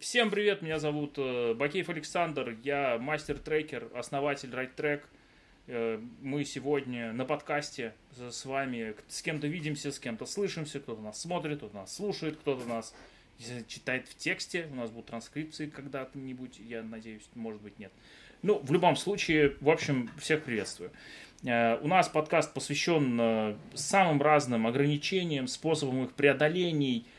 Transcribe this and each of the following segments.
Всем привет, меня зовут э, Бакеев Александр, я мастер-трекер, основатель RideTrack. Э, мы сегодня на подкасте с вами с кем-то видимся, с кем-то слышимся, кто-то нас смотрит, кто-то нас слушает, кто-то нас читает в тексте. У нас будут транскрипции когда-нибудь, я надеюсь, может быть, нет. Ну, в любом случае, в общем, всех приветствую. Э, у нас подкаст посвящен самым разным ограничениям, способам их преодолений –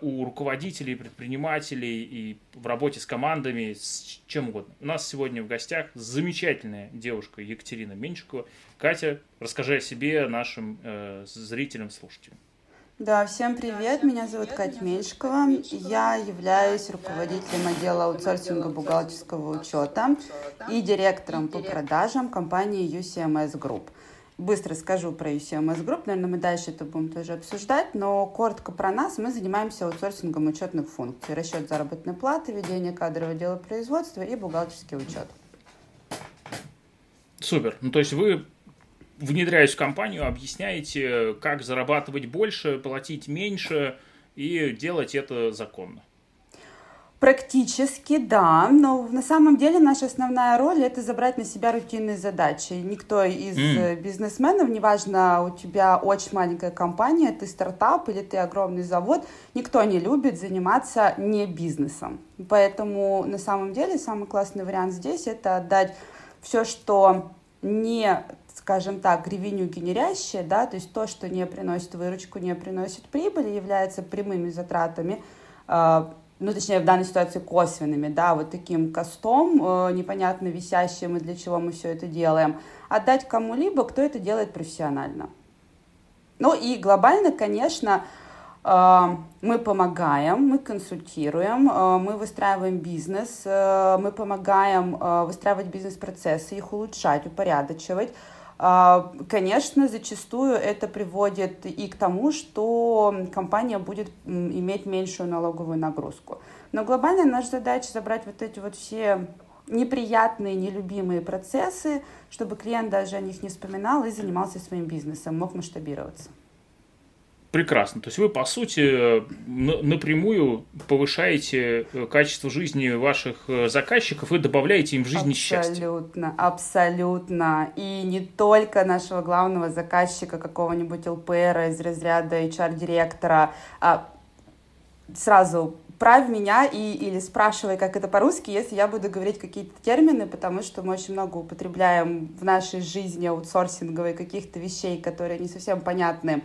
у руководителей, предпринимателей и в работе с командами, с чем угодно. У нас сегодня в гостях замечательная девушка Екатерина Меньшикова. Катя, расскажи о себе нашим э, зрителям, слушателям. Да, всем привет, меня зовут Катя Меньшикова. Я являюсь руководителем отдела аутсорсинга бухгалтерского учета и директором по продажам компании UCMS Group. Быстро скажу про UCMS Group, наверное, мы дальше это будем тоже обсуждать, но коротко про нас. Мы занимаемся аутсорсингом учетных функций, расчет заработной платы, ведение кадрового дела производства и бухгалтерский учет. Супер. Ну, то есть вы внедряясь в компанию, объясняете, как зарабатывать больше, платить меньше и делать это законно. Практически, да, но на самом деле наша основная роль это забрать на себя рутинные задачи. Никто из mm. бизнесменов, неважно, у тебя очень маленькая компания, ты стартап или ты огромный завод, никто не любит заниматься не бизнесом. Поэтому на самом деле самый классный вариант здесь это отдать все, что не скажем так, ревеню генерящее, да, то есть то, что не приносит выручку, не приносит прибыли, является прямыми затратами а, ну, точнее, в данной ситуации косвенными, да, вот таким костом, э, непонятно висящим и для чего мы все это делаем, отдать кому-либо, кто это делает профессионально. Ну и глобально, конечно, э, мы помогаем, мы консультируем, э, мы выстраиваем бизнес, э, мы помогаем э, выстраивать бизнес-процессы, их улучшать, упорядочивать, конечно, зачастую это приводит и к тому, что компания будет иметь меньшую налоговую нагрузку. Но глобально наша задача забрать вот эти вот все неприятные, нелюбимые процессы, чтобы клиент даже о них не вспоминал и занимался своим бизнесом, мог масштабироваться прекрасно. То есть вы, по сути, напрямую повышаете э, качество жизни ваших э, заказчиков и добавляете им в жизнь счастье. Абсолютно, абсолютно. И не только нашего главного заказчика, какого-нибудь ЛПР из разряда HR-директора, а сразу правь меня и, или спрашивай, как это по-русски, если я буду говорить какие-то термины, потому что мы очень много употребляем в нашей жизни аутсорсинговой каких-то вещей, которые не совсем понятны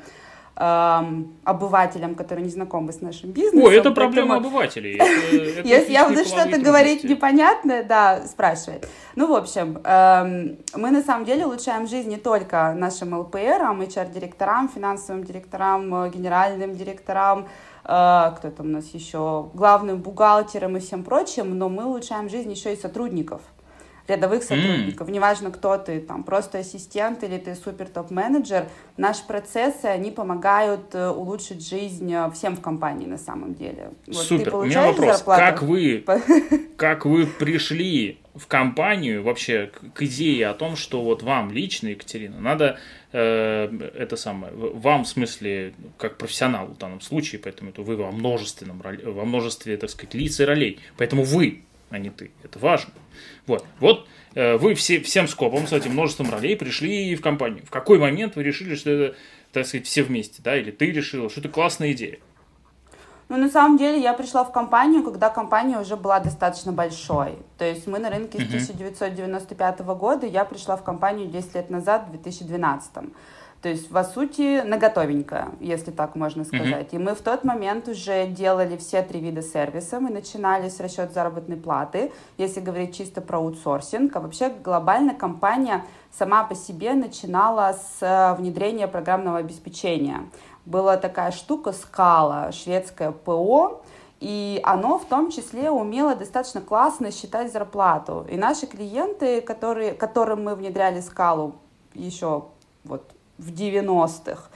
обывателям, которые не знакомы с нашим бизнесом. О, это проблема Поэтому... обывателей. Если я буду что-то говорить непонятное, да, спрашивай. Ну, в общем, мы на самом деле улучшаем жизнь не только нашим ЛПРам, HR-директорам, финансовым директорам, э, генеральным директорам, э, кто там у нас еще, главным бухгалтерам и всем прочим, но мы улучшаем жизнь еще и сотрудников рядовых сотрудников. Mm. Неважно, кто ты, там, просто ассистент или ты супер топ-менеджер, наши процессы, они помогают э, улучшить жизнь э, всем в компании на самом деле. Вот, супер. У меня вопрос. Зарплату? Как вы, как вы пришли в компанию вообще к, к идее о том, что вот вам лично, Екатерина, надо э, это самое, вам в смысле как профессионалу в данном случае, поэтому это вы во множественном, во множестве, так сказать, лиц и ролей, поэтому вы, а не ты, это важно. Вот, вот э, вы все, всем скопом с этим множеством ролей пришли в компанию. В какой момент вы решили, что это, так сказать, все вместе, да, или ты решила, что это классная идея? Ну, на самом деле, я пришла в компанию, когда компания уже была достаточно большой. То есть мы на рынке с 1995 года, я пришла в компанию 10 лет назад, в 2012. То есть, по сути, наготовенькая, если так можно сказать. Mm-hmm. И мы в тот момент уже делали все три вида сервиса. Мы начинали с расчета заработной платы, если говорить чисто про аутсорсинг. А вообще глобально компания сама по себе начинала с э, внедрения программного обеспечения. Была такая штука скала, шведское ПО, и оно в том числе умело достаточно классно считать зарплату. И наши клиенты, которые, которым мы внедряли скалу еще вот в 90-х,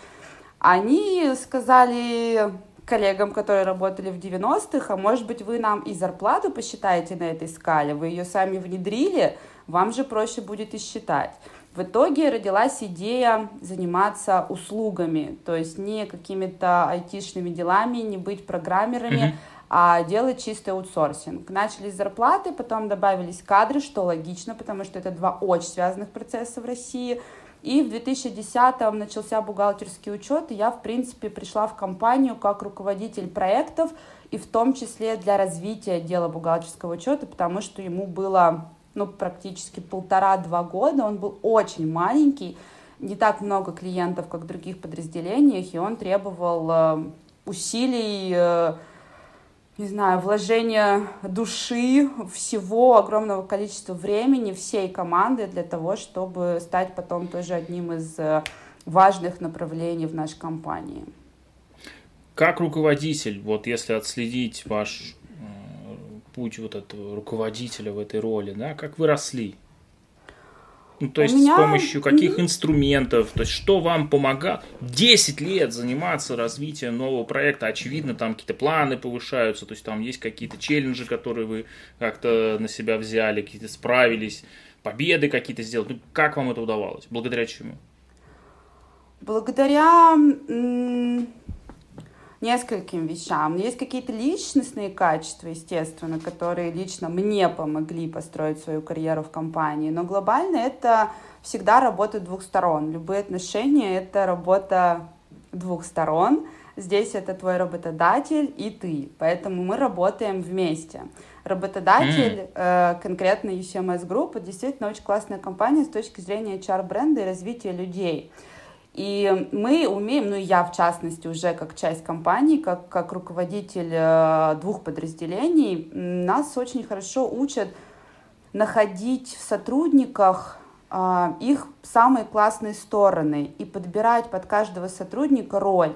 они сказали коллегам, которые работали в 90-х, а может быть вы нам и зарплату посчитаете на этой скале, вы ее сами внедрили, вам же проще будет и считать. В итоге родилась идея заниматься услугами, то есть не какими-то айтишными делами, не быть программерами, mm-hmm. а делать чистый аутсорсинг. Начались зарплаты, потом добавились кадры, что логично, потому что это два очень связанных процесса в России. И в 2010-м начался бухгалтерский учет, и я, в принципе, пришла в компанию как руководитель проектов, и в том числе для развития дела бухгалтерского учета, потому что ему было ну, практически полтора-два года, он был очень маленький, не так много клиентов, как в других подразделениях, и он требовал э, усилий, э, не знаю, вложения души, всего огромного количества времени всей команды для того, чтобы стать потом тоже одним из э, важных направлений в нашей компании. Как руководитель, вот если отследить ваш путь вот этого руководителя в этой роли, да, как вы росли? Ну, то есть меня... с помощью каких инструментов, то есть что вам помогало? 10 лет заниматься развитием нового проекта, очевидно, там какие-то планы повышаются, то есть там есть какие-то челленджи, которые вы как-то на себя взяли, какие-то справились, победы какие-то сделать. Ну, как вам это удавалось? Благодаря чему? Благодаря нескольким вещам. Есть какие-то личностные качества, естественно, которые лично мне помогли построить свою карьеру в компании, но глобально это всегда работа двух сторон. Любые отношения — это работа двух сторон. Здесь это твой работодатель и ты, поэтому мы работаем вместе. Работодатель, mm. э, конкретно UCMS Group, действительно очень классная компания с точки зрения HR-бренда и развития людей. И мы умеем, ну и я в частности уже как часть компании, как, как руководитель э, двух подразделений, нас очень хорошо учат находить в сотрудниках э, их самые классные стороны и подбирать под каждого сотрудника роль.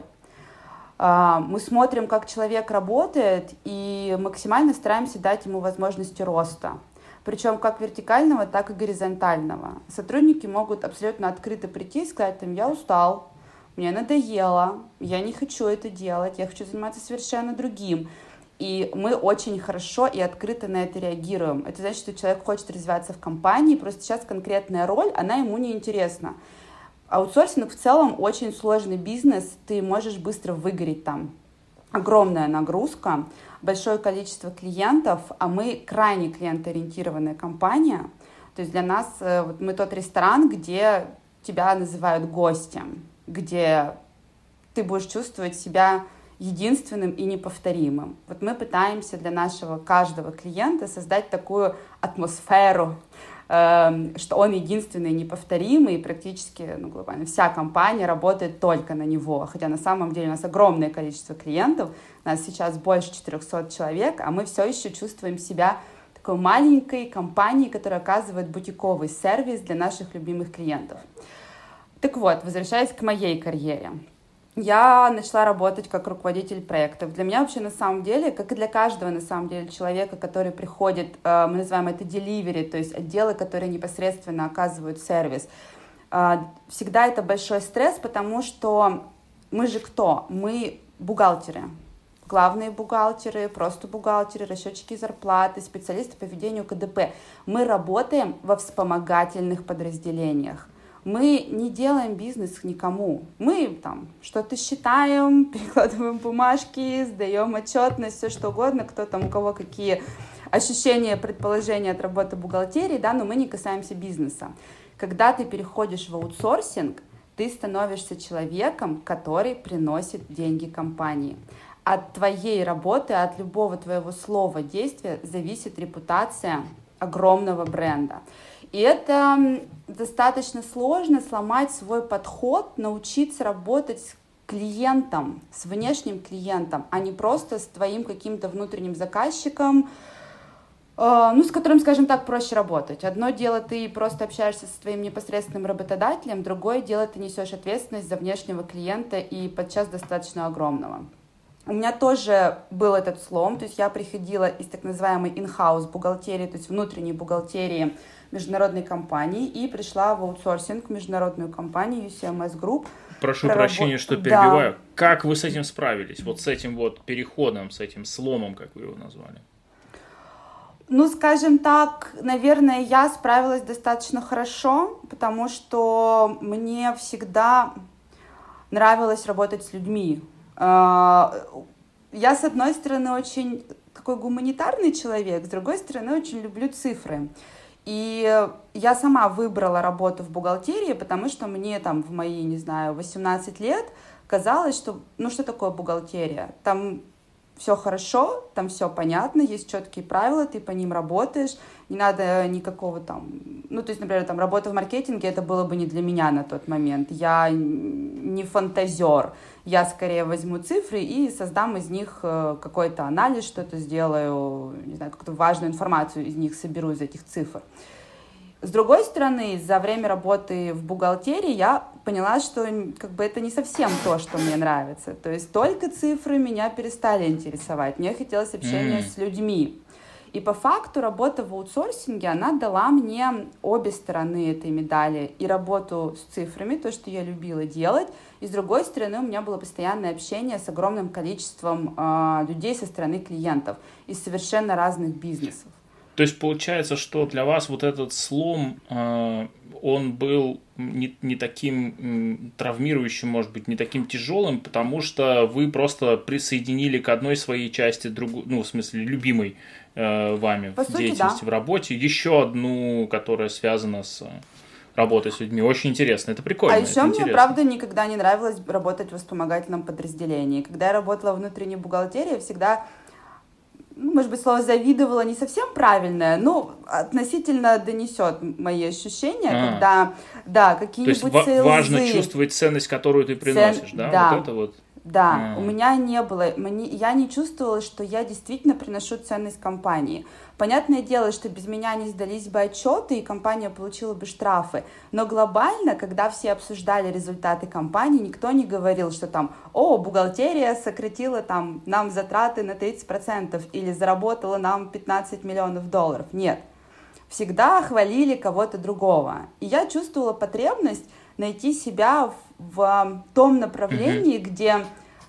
Э, мы смотрим, как человек работает, и максимально стараемся дать ему возможности роста причем как вертикального, так и горизонтального. Сотрудники могут абсолютно открыто прийти и сказать, там, я устал, мне надоело, я не хочу это делать, я хочу заниматься совершенно другим. И мы очень хорошо и открыто на это реагируем. Это значит, что человек хочет развиваться в компании, просто сейчас конкретная роль, она ему не интересна. Аутсорсинг в целом очень сложный бизнес, ты можешь быстро выгореть там. Огромная нагрузка, большое количество клиентов, а мы крайне клиентоориентированная компания. То есть для нас э, вот мы тот ресторан, где тебя называют гостем, где ты будешь чувствовать себя единственным и неповторимым. Вот мы пытаемся для нашего каждого клиента создать такую атмосферу, что он единственный неповторимый, и практически, ну, глобально, вся компания работает только на него, хотя на самом деле у нас огромное количество клиентов, у нас сейчас больше 400 человек, а мы все еще чувствуем себя такой маленькой компанией, которая оказывает бутиковый сервис для наших любимых клиентов. Так вот, возвращаясь к моей карьере я начала работать как руководитель проектов. Для меня вообще на самом деле, как и для каждого на самом деле человека, который приходит, э, мы называем это delivery, то есть отделы, которые непосредственно оказывают сервис, э, всегда это большой стресс, потому что мы же кто? Мы бухгалтеры, главные бухгалтеры, просто бухгалтеры, расчетчики зарплаты, специалисты по ведению КДП. Мы работаем во вспомогательных подразделениях мы не делаем бизнес никому. Мы там что-то считаем, перекладываем бумажки, сдаем отчетность, все что угодно, кто там, у кого какие ощущения, предположения от работы бухгалтерии, да, но мы не касаемся бизнеса. Когда ты переходишь в аутсорсинг, ты становишься человеком, который приносит деньги компании. От твоей работы, от любого твоего слова, действия зависит репутация огромного бренда. И это достаточно сложно сломать свой подход, научиться работать с клиентом, с внешним клиентом, а не просто с твоим каким-то внутренним заказчиком, э, ну, с которым, скажем так, проще работать. Одно дело, ты просто общаешься со твоим непосредственным работодателем, другое дело, ты несешь ответственность за внешнего клиента и подчас достаточно огромного. У меня тоже был этот слом, то есть я приходила из так называемой in-house бухгалтерии, то есть внутренней бухгалтерии, международной компании и пришла в аутсорсинг международную компанию UCMS Group. Прошу проработ... прощения, что перебиваю. Да. Как вы с этим справились? Вот с этим вот переходом, с этим сломом, как вы его назвали? Ну, скажем так, наверное, я справилась достаточно хорошо, потому что мне всегда нравилось работать с людьми. А, я, с одной стороны, очень такой гуманитарный человек, с другой стороны, очень люблю цифры. И я сама выбрала работу в бухгалтерии, потому что мне там в мои, не знаю, 18 лет казалось, что, ну что такое бухгалтерия? Там все хорошо, там все понятно, есть четкие правила, ты по ним работаешь, не надо никакого там, ну, то есть, например, там работа в маркетинге, это было бы не для меня на тот момент, я не фантазер, я скорее возьму цифры и создам из них э, какой-то анализ, что-то сделаю, не знаю, какую-то важную информацию из них соберу, из этих цифр. С другой стороны, за время работы в бухгалтерии я поняла, что как бы это не совсем то, что мне нравится. То есть только цифры меня перестали интересовать. Мне хотелось общения mm. с людьми. И по факту работа в аутсорсинге, она дала мне обе стороны этой медали. И работу с цифрами, то, что я любила делать, и с другой стороны у меня было постоянное общение с огромным количеством э, людей со стороны клиентов из совершенно разных бизнесов. То есть получается, что для вас вот этот слом, э, он был не, не таким травмирующим, может быть, не таким тяжелым, потому что вы просто присоединили к одной своей части, другу, ну, в смысле, любимой э, вами По в сути, деятельности, да. в работе, еще одну, которая связана с работой с людьми. Очень интересно, это прикольно. А еще мне, интересно. правда, никогда не нравилось работать в вспомогательном подразделении. Когда я работала внутренней бухгалтерии, всегда ну, может быть, слово завидовала не совсем правильное, но относительно донесет мои ощущения, а. когда, да, какие-нибудь То есть важно чувствовать ценность, которую ты приносишь, Цен... да? да? Вот это вот. Да, а. у меня не было, мне, я не чувствовала, что я действительно приношу ценность компании. Понятное дело, что без меня не сдались бы отчеты, и компания получила бы штрафы. Но глобально, когда все обсуждали результаты компании, никто не говорил, что там, о, бухгалтерия сократила там нам затраты на 30% или заработала нам 15 миллионов долларов. Нет. Всегда хвалили кого-то другого. И я чувствовала потребность найти себя в, в том направлении, mm-hmm. где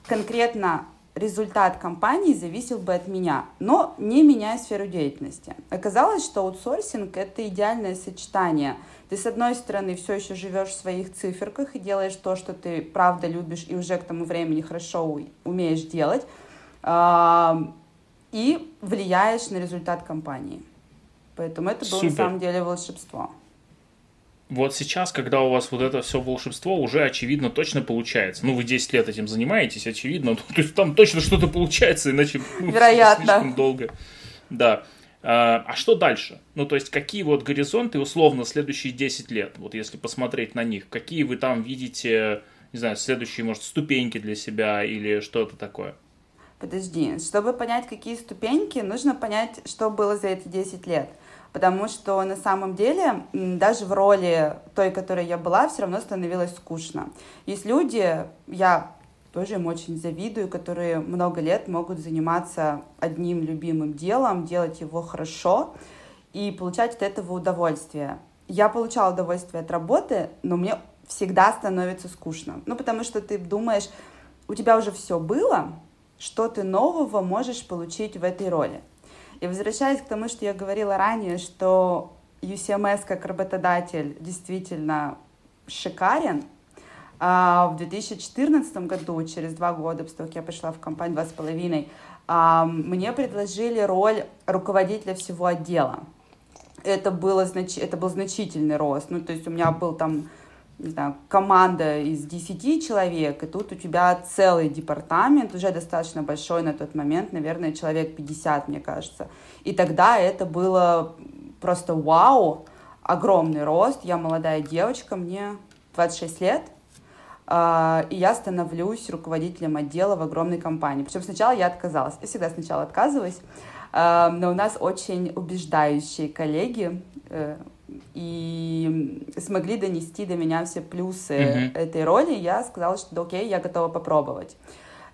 конкретно результат компании зависел бы от меня, но не меняя сферу деятельности. Оказалось, что аутсорсинг — это идеальное сочетание. Ты, с одной стороны, все еще живешь в своих циферках и делаешь то, что ты правда любишь и уже к тому времени хорошо умеешь делать, и влияешь на результат компании. Поэтому это было Супер. на самом деле волшебство вот сейчас, когда у вас вот это все волшебство уже очевидно точно получается. Ну, вы 10 лет этим занимаетесь, очевидно. То есть там точно что-то получается, иначе Вероятно. слишком долго. Да. А, а что дальше? Ну, то есть, какие вот горизонты, условно, следующие 10 лет, вот если посмотреть на них, какие вы там видите, не знаю, следующие, может, ступеньки для себя или что-то такое? Подожди, чтобы понять, какие ступеньки, нужно понять, что было за эти 10 лет потому что на самом деле даже в роли той, которой я была, все равно становилось скучно. Есть люди, я тоже им очень завидую, которые много лет могут заниматься одним любимым делом, делать его хорошо и получать от этого удовольствие. Я получала удовольствие от работы, но мне всегда становится скучно. Ну, потому что ты думаешь, у тебя уже все было, что ты нового можешь получить в этой роли. И возвращаясь к тому, что я говорила ранее, что UCMS как работодатель действительно шикарен, а, в 2014 году, через два года, после того, как я пришла в компанию, два с половиной, а, мне предложили роль руководителя всего отдела. Это, было, это был значительный рост. Ну, то есть у меня был там не знаю, команда из 10 человек, и тут у тебя целый департамент, уже достаточно большой на тот момент, наверное, человек 50, мне кажется. И тогда это было просто вау, огромный рост. Я молодая девочка, мне 26 лет, а, и я становлюсь руководителем отдела в огромной компании. Причем сначала я отказалась. Я всегда сначала отказываюсь, а, но у нас очень убеждающие коллеги, э, и смогли донести до меня все плюсы mm-hmm. этой роли, я сказала, что да, окей, я готова попробовать.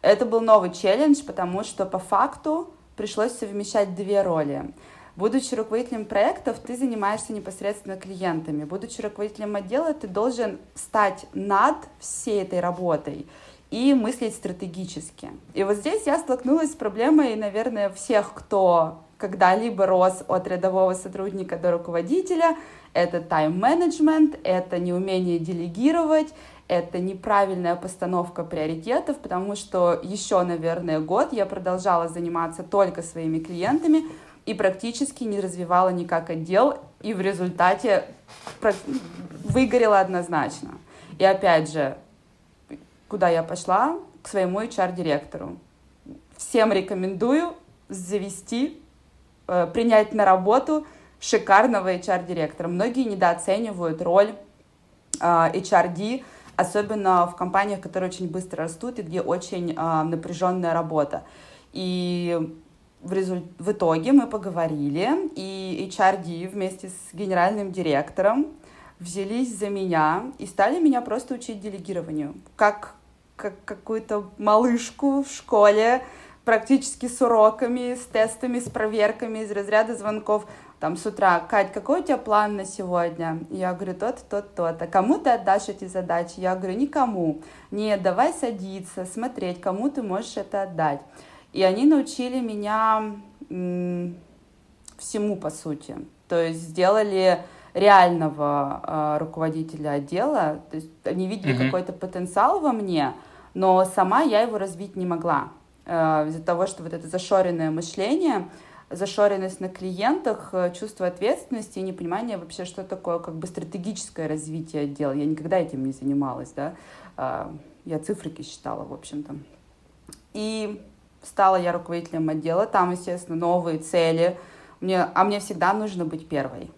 Это был новый челлендж, потому что по факту пришлось совмещать две роли. Будучи руководителем проектов, ты занимаешься непосредственно клиентами. Будучи руководителем отдела, ты должен стать над всей этой работой и мыслить стратегически. И вот здесь я столкнулась с проблемой, наверное, всех, кто когда-либо рос от рядового сотрудника до руководителя. Это тайм-менеджмент, это неумение делегировать, это неправильная постановка приоритетов, потому что еще, наверное, год я продолжала заниматься только своими клиентами и практически не развивала никак отдел, и в результате выгорела однозначно. И опять же, куда я пошла? К своему HR-директору. Всем рекомендую завести, принять на работу шикарного HR-директора. Многие недооценивают роль э, HRD, особенно в компаниях, которые очень быстро растут и где очень э, напряженная работа. И в, результ... в итоге мы поговорили, и HRD вместе с генеральным директором взялись за меня и стали меня просто учить делегированию. Как, как какую-то малышку в школе, практически с уроками, с тестами, с проверками из разряда звонков. Там с утра, Кать, какой у тебя план на сегодня? Я говорю, тот, тот, тот. А кому ты отдашь эти задачи? Я говорю, никому. Нет, давай садиться, смотреть, кому ты можешь это отдать. И они научили меня всему, по сути. То есть сделали реального э, руководителя отдела. То есть они видели mm-hmm. какой-то потенциал во мне, но сама я его развить не могла. Э, из-за того, что вот это зашоренное мышление, зашоренность на клиентах, э, чувство ответственности и непонимание вообще, что такое как бы стратегическое развитие отдела. Я никогда этим не занималась, да. Э, я цифрики считала, в общем-то. И стала я руководителем отдела, там, естественно, новые цели. Мне, а мне всегда нужно быть первой.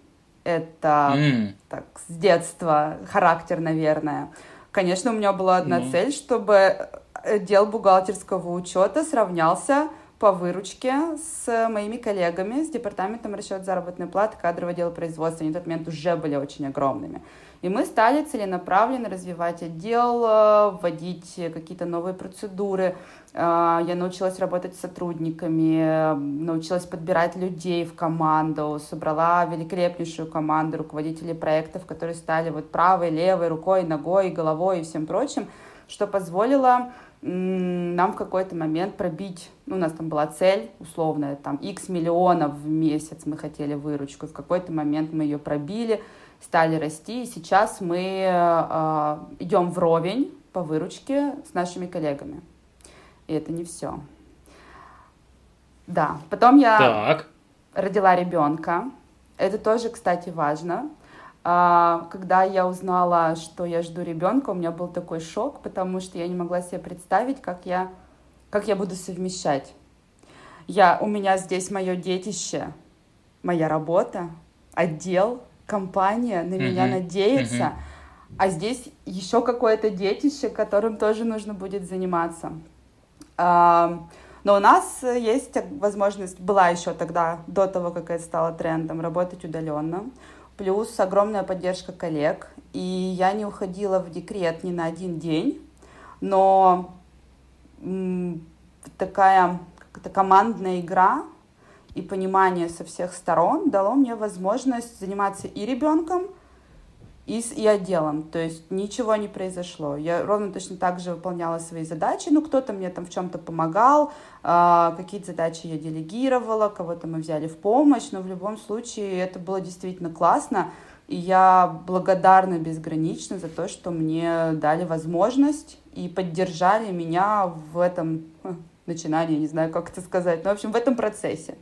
Это mm. так, с детства характер, наверное. Конечно, у меня была одна mm. цель, чтобы отдел бухгалтерского учета сравнялся по выручке с моими коллегами с департаментом расчет заработной платы, кадрового отдела производства. Они в тот момент уже были очень огромными. И мы стали целенаправленно развивать отдел, э, вводить какие-то новые процедуры. Э, я научилась работать с сотрудниками, научилась подбирать людей в команду, собрала великолепнейшую команду руководителей проектов, которые стали вот правой, левой рукой, ногой, головой и всем прочим, что позволило нам в какой-то момент пробить, ну, у нас там была цель условная, там, x миллионов в месяц мы хотели выручку, в какой-то момент мы ее пробили, стали расти, и сейчас мы э, идем вровень по выручке с нашими коллегами. И это не все. Да, потом я так. родила ребенка. Это тоже, кстати, важно. А, когда я узнала, что я жду ребенка, у меня был такой шок, потому что я не могла себе представить, как я, как я буду совмещать. Я, у меня здесь мое детище, моя работа, отдел, компания на меня mm-hmm. надеется, mm-hmm. а здесь еще какое-то детище, которым тоже нужно будет заниматься. А, но у нас есть возможность, была еще тогда, до того, как это стало трендом, работать удаленно, плюс огромная поддержка коллег, и я не уходила в декрет ни на один день, но такая командная игра, и понимание со всех сторон дало мне возможность заниматься и ребенком, и, и отделом. То есть ничего не произошло. Я ровно точно так же выполняла свои задачи. Ну, кто-то мне там в чем-то помогал, э, какие-то задачи я делегировала, кого-то мы взяли в помощь, но в любом случае это было действительно классно. И я благодарна безгранично за то, что мне дали возможность и поддержали меня в этом начинании, не знаю, как это сказать, но, в общем, в этом процессе.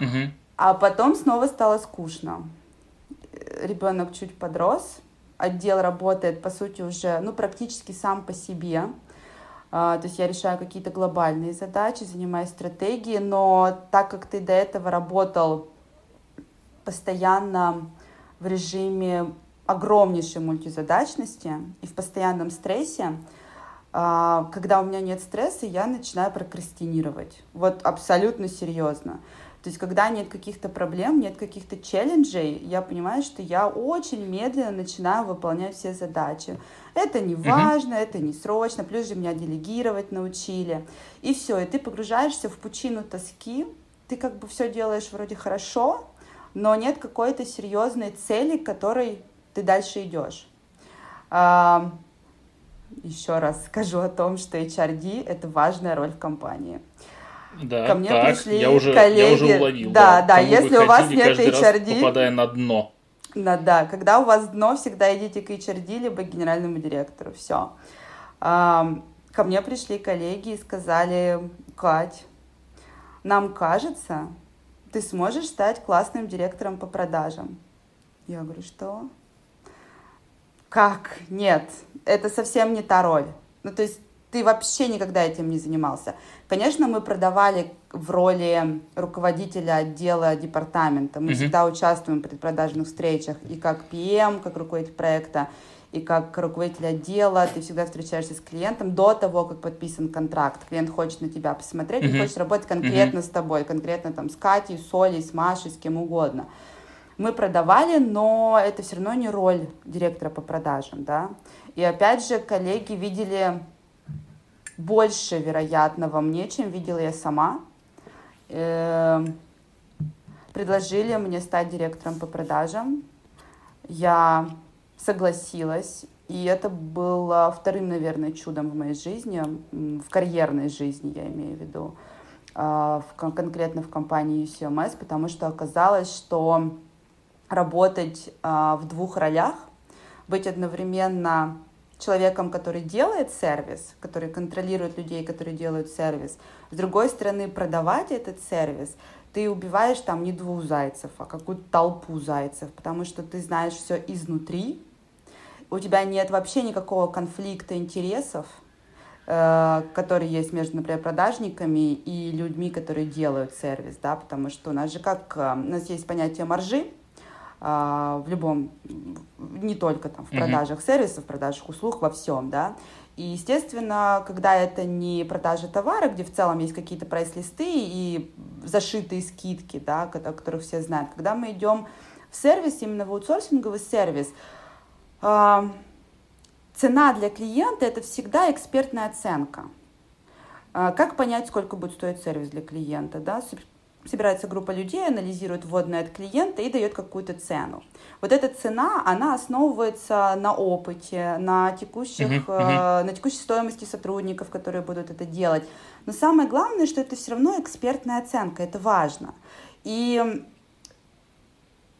Угу. А потом снова стало скучно. Ребенок чуть подрос, отдел работает, по сути, уже, ну, практически сам по себе. Uh, то есть я решаю какие-то глобальные задачи, занимаюсь стратегией, но так как ты до этого работал постоянно в режиме огромнейшей мультизадачности и в постоянном стрессе, uh, когда у меня нет стресса, я начинаю прокрастинировать. Вот абсолютно серьезно. То есть, когда нет каких-то проблем, нет каких-то челленджей, я понимаю, что я очень медленно начинаю выполнять все задачи. Это не важно, uh-huh. это не срочно, плюс же меня делегировать научили. И все, и ты погружаешься в пучину тоски, ты как бы все делаешь вроде хорошо, но нет какой-то серьезной цели, к которой ты дальше идешь. А, еще раз скажу о том, что HRD — это важная роль в компании. Да, ко мне так, пришли я уже, коллеги. Я уже уловил. Да, да, да если у вас нет HRD... попадая на дно. Да, да, когда у вас дно, всегда идите к HRD, либо к генеральному директору, все. Ко мне пришли коллеги и сказали, Кать, нам кажется, ты сможешь стать классным директором по продажам. Я говорю, что? Как? Нет, это совсем не та роль. Ну, то есть ты вообще никогда этим не занимался. Конечно, мы продавали в роли руководителя отдела департамента. Мы mm-hmm. всегда участвуем в предпродажных встречах и как PM, как руководитель проекта, и как руководитель отдела. Ты всегда встречаешься с клиентом до того, как подписан контракт. Клиент хочет на тебя посмотреть, mm-hmm. он хочет работать конкретно mm-hmm. с тобой, конкретно там с Катей, с Олей, с Машей, с кем угодно. Мы продавали, но это все равно не роль директора по продажам, да. И опять же, коллеги видели больше, вероятно, во мне, чем видела я сама. Эм, предложили мне стать директором по продажам. Я согласилась, и это было вторым, наверное, чудом в моей жизни, в карьерной жизни, я имею в виду, а, в, конкретно в компании UCMS, потому что оказалось, что работать а, в двух ролях, быть одновременно человеком, который делает сервис, который контролирует людей, которые делают сервис, с другой стороны, продавать этот сервис, ты убиваешь там не двух зайцев, а какую-то толпу зайцев, потому что ты знаешь все изнутри, у тебя нет вообще никакого конфликта интересов, э, который есть между, например, продажниками и людьми, которые делают сервис, да, потому что у нас же как, э, у нас есть понятие маржи, в любом, не только там в продажах mm-hmm. сервисов, в продажах услуг, во всем, да. И, естественно, когда это не продажа товара, где в целом есть какие-то прайс-листы и зашитые скидки, да, которых все знают, когда мы идем в сервис, именно в аутсорсинговый сервис, э, цена для клиента – это всегда экспертная оценка. Э, как понять, сколько будет стоить сервис для клиента? Да? Собирается группа людей, анализирует вводные от клиента и дает какую-то цену. Вот эта цена, она основывается на опыте, на текущих, uh-huh, uh-huh. На текущей стоимости сотрудников, которые будут это делать. Но самое главное, что это все равно экспертная оценка, это важно. И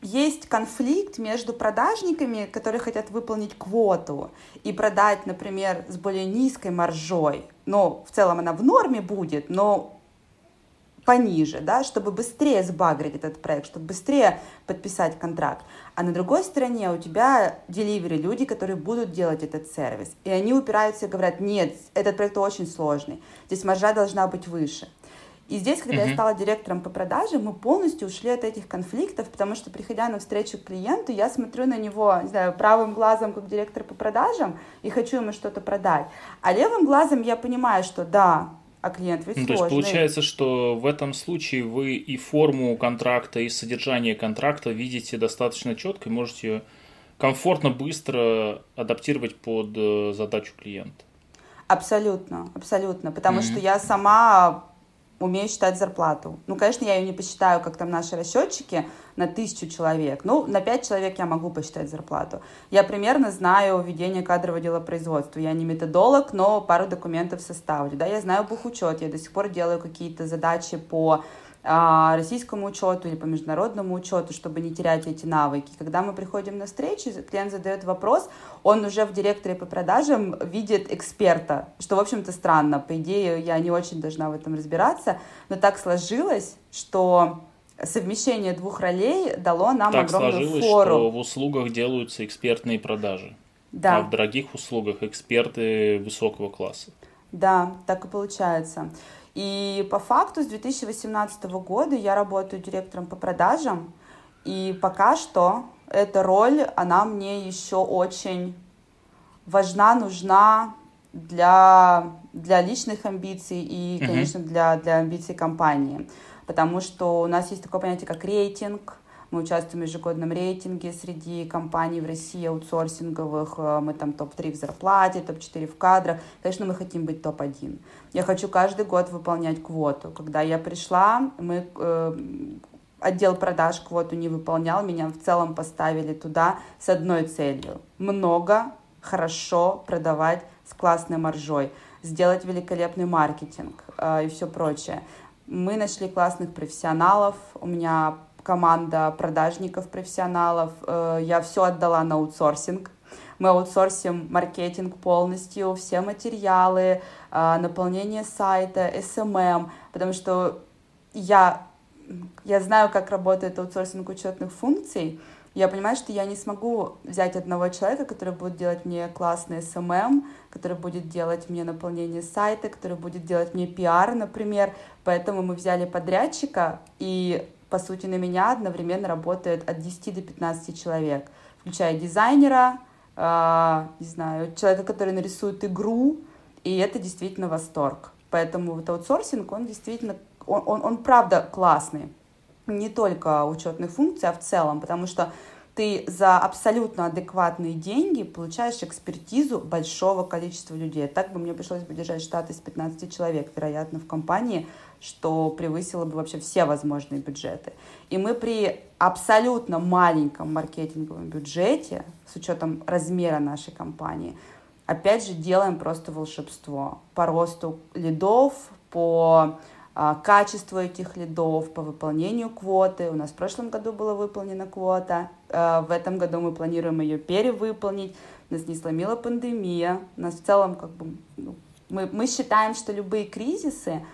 есть конфликт между продажниками, которые хотят выполнить квоту и продать, например, с более низкой маржой. Но в целом она в норме будет, но пониже, да, чтобы быстрее сбагрить этот проект, чтобы быстрее подписать контракт. А на другой стороне у тебя delivery, люди, которые будут делать этот сервис. И они упираются и говорят, нет, этот проект очень сложный, здесь маржа должна быть выше. И здесь, когда uh-huh. я стала директором по продажам, мы полностью ушли от этих конфликтов, потому что, приходя на встречу к клиенту, я смотрю на него, не знаю, правым глазом как директор по продажам и хочу ему что-то продать. А левым глазом я понимаю, что да, а клиент ведь ну, сложный. То есть получается, что в этом случае вы и форму контракта, и содержание контракта видите достаточно четко и можете комфортно, быстро адаптировать под э, задачу клиента. Абсолютно, абсолютно. Потому mm-hmm. что я сама умею считать зарплату. Ну, конечно, я ее не посчитаю, как там наши расчетчики, на тысячу человек. Ну, на пять человек я могу посчитать зарплату. Я примерно знаю ведение кадрового дела производства. Я не методолог, но пару документов составлю. Да, я знаю бухучет, я до сих пор делаю какие-то задачи по российскому учету или по международному учету, чтобы не терять эти навыки. Когда мы приходим на встречу, клиент задает вопрос, он уже в директоре по продажам видит эксперта, что, в общем-то, странно. По идее, я не очень должна в этом разбираться, но так сложилось, что совмещение двух ролей дало нам так огромную сложилось, фору. что в услугах делаются экспертные продажи. Да. А в дорогих услугах эксперты высокого класса. Да, так и получается. И по факту с 2018 года я работаю директором по продажам, и пока что эта роль, она мне еще очень важна, нужна для, для личных амбиций и, конечно, для, для амбиций компании. Потому что у нас есть такое понятие, как рейтинг, мы участвуем в ежегодном рейтинге среди компаний в России аутсорсинговых. Э, мы там топ-3 в зарплате, топ-4 в кадрах. Конечно, мы хотим быть топ-1. Я хочу каждый год выполнять квоту. Когда я пришла, мы э, отдел продаж квоту не выполнял, меня в целом поставили туда с одной целью. Много, хорошо продавать с классной маржой, сделать великолепный маркетинг э, и все прочее. Мы нашли классных профессионалов, у меня команда продажников, профессионалов. Э, я все отдала на аутсорсинг. Мы аутсорсим маркетинг полностью, все материалы, э, наполнение сайта, SMM, потому что я, я знаю, как работает аутсорсинг учетных функций, я понимаю, что я не смогу взять одного человека, который будет делать мне классный SMM, который будет делать мне наполнение сайта, который будет делать мне пиар, например. Поэтому мы взяли подрядчика, и, по сути, на меня одновременно работает от 10 до 15 человек, включая дизайнера, э, не знаю, человека, который нарисует игру, и это действительно восторг. Поэтому вот аутсорсинг, он действительно, он, он, он правда классный не только учетных функций, а в целом, потому что ты за абсолютно адекватные деньги получаешь экспертизу большого количества людей. Так бы мне пришлось бы держать штат из 15 человек, вероятно, в компании, что превысило бы вообще все возможные бюджеты. И мы при абсолютно маленьком маркетинговом бюджете, с учетом размера нашей компании, опять же делаем просто волшебство по росту лидов, по качество этих лидов, по выполнению квоты. У нас в прошлом году была выполнена квота, а, в этом году мы планируем ее перевыполнить. Нас не сломила пандемия. У нас в целом как бы, ну, мы, мы считаем, что любые кризисы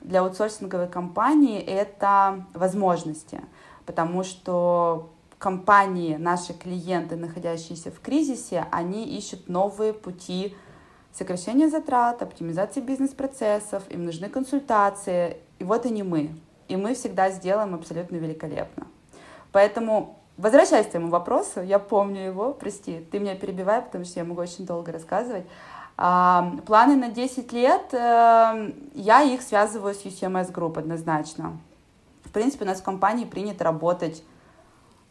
для аутсорсинговой компании это возможности, потому что компании, наши клиенты, находящиеся в кризисе, они ищут новые пути сокращение затрат, оптимизация бизнес-процессов, им нужны консультации. И вот они мы. И мы всегда сделаем абсолютно великолепно. Поэтому, возвращаясь к твоему вопросу, я помню его, прости, ты меня перебивай, потому что я могу очень долго рассказывать. А, планы на 10 лет, а, я их связываю с UCMS Group однозначно. В принципе, у нас в компании принято работать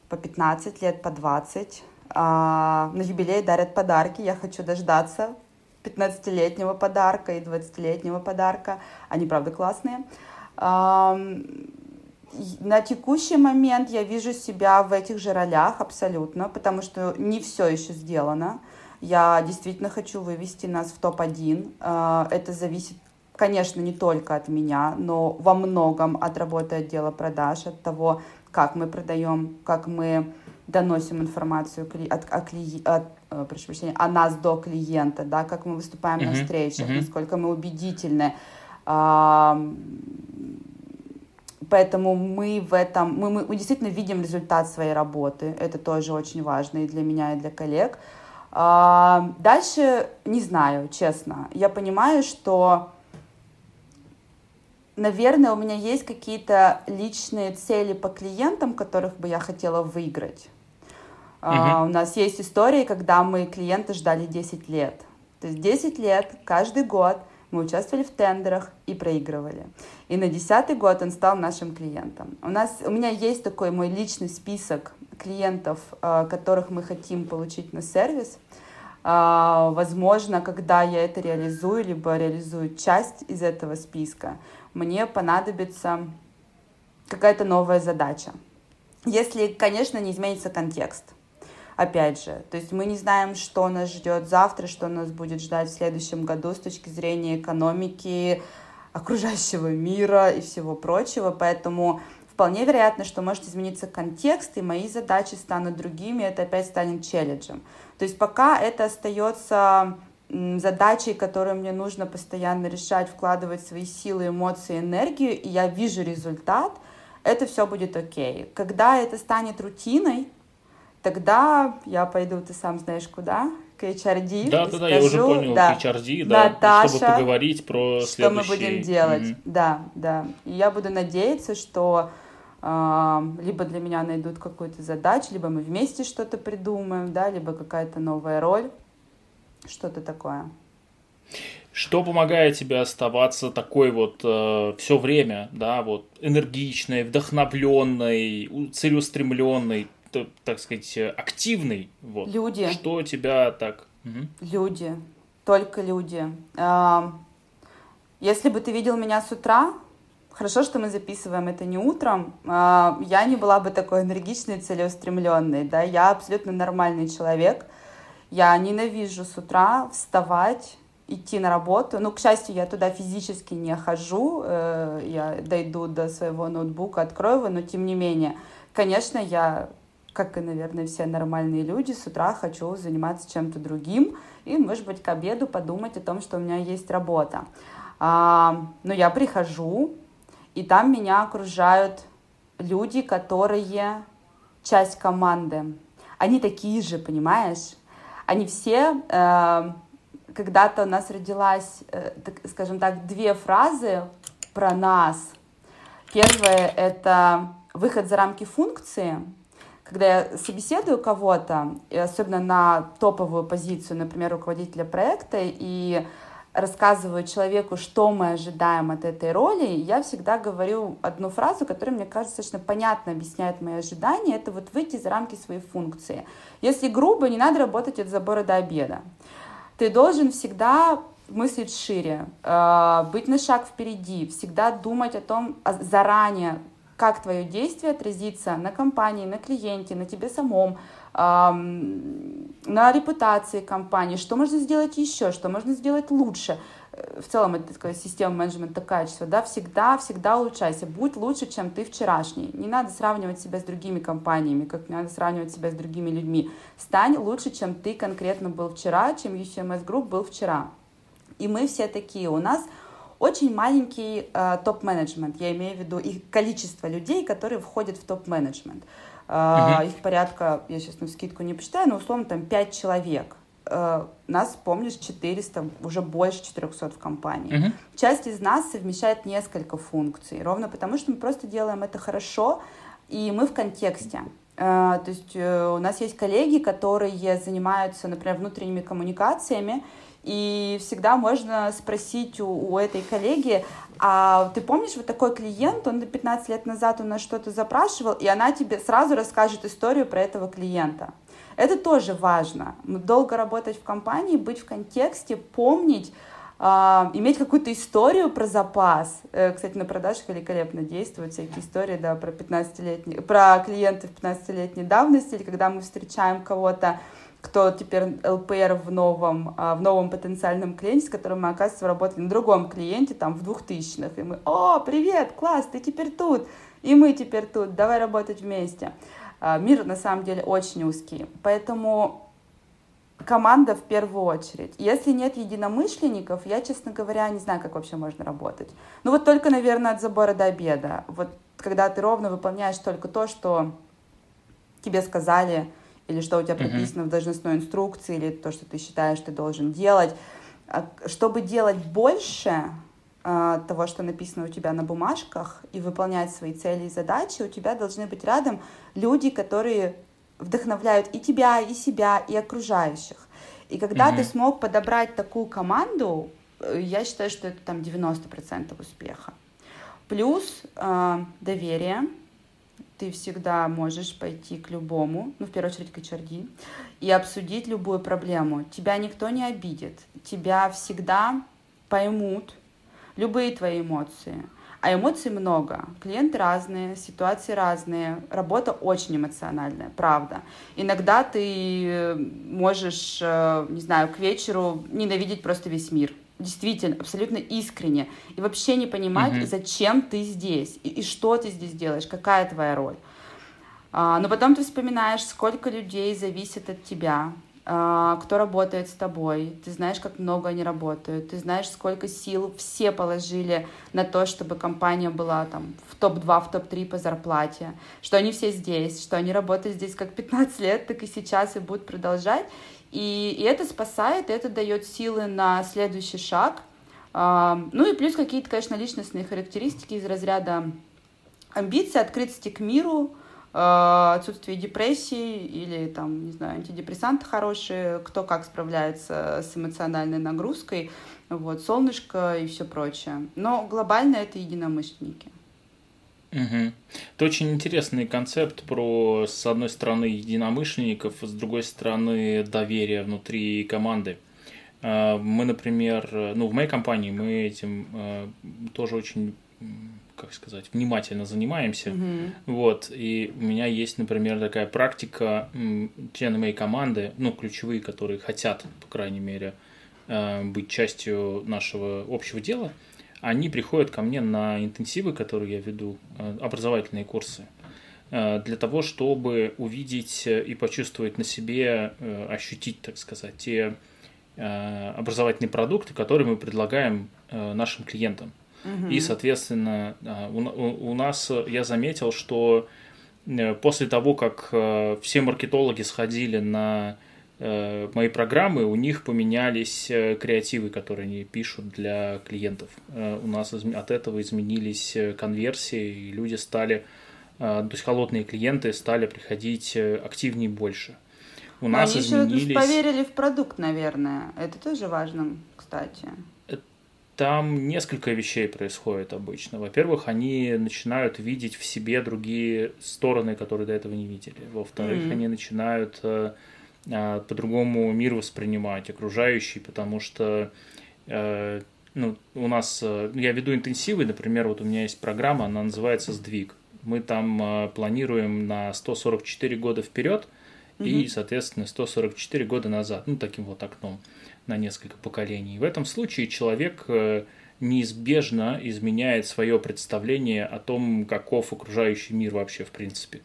по 15 лет, по 20. А, на юбилей дарят подарки, я хочу дождаться 15-летнего подарка и 20-летнего подарка. Они, правда, классные. На текущий момент я вижу себя в этих же ролях абсолютно, потому что не все еще сделано. Я действительно хочу вывести нас в топ-1. А, это зависит, конечно, не только от меня, но во многом от работы отдела продаж, от того, как мы продаем, как мы доносим информацию от, от, от, э, прошу прощения, о нас до клиента, да, как мы выступаем uh-huh, на встречах, uh-huh. насколько мы убедительны. Поэтому мы в этом, мы, мы действительно видим результат своей работы. Это тоже очень важно и для меня, и для коллег. Дальше не знаю, честно. Я понимаю, что, наверное, у меня есть какие-то личные цели по клиентам, которых бы я хотела выиграть. Uh-huh. у нас есть истории, когда мы клиента ждали 10 лет. То есть 10 лет, каждый год мы участвовали в тендерах и проигрывали. И на десятый год он стал нашим клиентом. У, нас, у меня есть такой мой личный список клиентов, а, которых мы хотим получить на сервис. А, возможно, когда я это реализую, либо реализую часть из этого списка, мне понадобится какая-то новая задача. Если, конечно, не изменится контекст опять же. То есть мы не знаем, что нас ждет завтра, что нас будет ждать в следующем году с точки зрения экономики, окружающего мира и всего прочего, поэтому вполне вероятно, что может измениться контекст, и мои задачи станут другими, это опять станет челленджем. То есть пока это остается задачей, которую мне нужно постоянно решать, вкладывать свои силы, эмоции, энергию, и я вижу результат, это все будет окей. Когда это станет рутиной, тогда я пойду, ты сам знаешь куда, к HRD. Да, да, да, я уже понял, да, к HRD, да, Наташа, чтобы поговорить про что следующий... мы будем делать. Mm-hmm. Да, да. И я буду надеяться, что э, либо для меня найдут какую-то задачу, либо мы вместе что-то придумаем, да, либо какая-то новая роль, что-то такое. Что помогает тебе оставаться такой вот э, все время, да, вот энергичной, вдохновленной, целеустремленной? Так сказать, активный. Вот. Люди. Что тебя так... Угу. Люди. Только люди. А, если бы ты видел меня с утра, хорошо, что мы записываем это не утром, а, я не была бы такой энергичной, целеустремленной, да, я абсолютно нормальный человек, я ненавижу с утра вставать идти на работу. Ну, к счастью, я туда физически не хожу, э, я дойду до своего ноутбука, открою его, но тем не менее, конечно, я, как и, наверное, все нормальные люди, с утра хочу заниматься чем-то другим и, может быть, к обеду подумать о том, что у меня есть работа. А, но я прихожу, и там меня окружают люди, которые часть команды. Они такие же, понимаешь? Они все э, когда-то у нас родилась, э, скажем так, две фразы про нас. Первое — это выход за рамки функции. Когда я собеседую кого-то, особенно на топовую позицию, например, руководителя проекта, и рассказываю человеку, что мы ожидаем от этой роли, я всегда говорю одну фразу, которая, мне кажется, достаточно понятно объясняет мои ожидания, это вот выйти за рамки своей функции. Если грубо, не надо работать от забора до обеда ты должен всегда мыслить шире, э, быть на шаг впереди, всегда думать о том заранее, как твое действие отразится на компании, на клиенте, на тебе самом, на репутации компании, что можно сделать еще, что можно сделать лучше. Э, в целом это такая система менеджмента качества, да, всегда, всегда улучшайся, будь лучше, чем ты вчерашний. Не надо сравнивать себя с другими компаниями, как не надо сравнивать себя с другими людьми. Стань лучше, чем ты конкретно был вчера, чем UCMS Group был вчера. И мы все такие. У нас очень маленький э, топ-менеджмент, я имею в виду их количество людей, которые входят в топ-менеджмент. Э, uh-huh. Их порядка, я сейчас на скидку не посчитаю, но условно там 5 человек э, нас, помнишь, 400, уже больше 400 в компании. Uh-huh. Часть из нас совмещает несколько функций, ровно потому что мы просто делаем это хорошо, и мы в контексте. Uh, то есть uh, у нас есть коллеги, которые занимаются, например, внутренними коммуникациями, и всегда можно спросить у, у этой коллеги, а ты помнишь, вот такой клиент, он 15 лет назад у нас что-то запрашивал, и она тебе сразу расскажет историю про этого клиента. Это тоже важно. Долго работать в компании, быть в контексте, помнить, э, иметь какую-то историю про запас. Э, кстати, на продажах великолепно действуют всякие истории, да, про 15-летние, про клиентов 15-летней давности, или когда мы встречаем кого-то, кто теперь ЛПР в новом, а, в новом потенциальном клиенте, с которым мы, оказывается, работали на другом клиенте, там, в 2000-х. И мы, о, привет, класс, ты теперь тут, и мы теперь тут, давай работать вместе. А, мир на самом деле очень узкий. Поэтому команда в первую очередь. Если нет единомышленников, я, честно говоря, не знаю, как вообще можно работать. Ну вот только, наверное, от забора до обеда. Вот когда ты ровно выполняешь только то, что тебе сказали, или что у тебя прописано uh-huh. в должностной инструкции, или то, что ты считаешь, ты должен делать. А, чтобы делать больше, а, того, что написано у тебя на бумажках, и выполнять свои цели и задачи, у тебя должны быть рядом люди, которые вдохновляют и тебя, и себя, и окружающих. И когда mm-hmm. ты смог подобрать такую команду, э, я считаю, что это там 90% успеха. Плюс э, доверие. Ты всегда можешь пойти к любому, ну, в первую очередь к HRD, и обсудить любую проблему. Тебя никто не обидит. Тебя всегда поймут, любые твои эмоции. А эмоций много. Клиенты разные, ситуации разные, работа очень эмоциональная, правда. Иногда ты можешь, э, не знаю, к вечеру ненавидеть просто весь мир. Действительно, абсолютно искренне. И вообще не понимать, mm-hmm. зачем ты здесь, и, и что ты здесь делаешь, какая твоя роль. А, но потом ты вспоминаешь, сколько людей зависит от тебя, а, кто работает с тобой, ты знаешь, как много они работают, ты знаешь, сколько сил все положили на то, чтобы компания была там в топ-2, в топ-3 по зарплате, что они все здесь, что они работают здесь как 15 лет, так и сейчас и будут продолжать. И, и это спасает, это дает силы на следующий шаг. А, ну и плюс какие-то, конечно, личностные характеристики из разряда амбиций, открытости к миру, Э, отсутствие депрессии или там, не знаю, антидепрессанты хорошие, кто как справляется с эмоциональной нагрузкой, вот, солнышко и все прочее. Но глобально это единомышленники. Угу. Это очень интересный концепт про, с одной стороны, единомышленников, с другой стороны, доверие внутри команды. Э, мы, например, ну, в моей компании мы этим э, тоже очень как сказать, внимательно занимаемся. Mm-hmm. Вот, и у меня есть, например, такая практика, члены моей команды, ну, ключевые, которые хотят, по крайней мере, быть частью нашего общего дела, они приходят ко мне на интенсивы, которые я веду, образовательные курсы, для того, чтобы увидеть и почувствовать на себе, ощутить, так сказать, те образовательные продукты, которые мы предлагаем нашим клиентам. Угу. И, соответственно, у, нас я заметил, что Э, после того, как э, все маркетологи сходили на э, мои программы, у них поменялись креативы, которые они пишут для клиентов. У нас от этого изменились конверсии, и люди стали, то есть холодные клиенты стали приходить активнее больше. У нас они изменились... еще поверили в продукт, наверное. Это тоже важно, кстати. Там несколько вещей происходит обычно. Во-первых, они начинают видеть в себе другие стороны, которые до этого не видели. Во-вторых, mm-hmm. они начинают э, э, по-другому мир воспринимать, окружающий, потому что э, ну, у нас, э, я веду интенсивы, например, вот у меня есть программа, она называется «Сдвиг». Мы там планируем на 144 года вперед mm-hmm. и, соответственно, 144 года назад, ну, таким вот окном на несколько поколений. В этом случае человек э, неизбежно изменяет свое представление о том, каков окружающий мир вообще в принципе.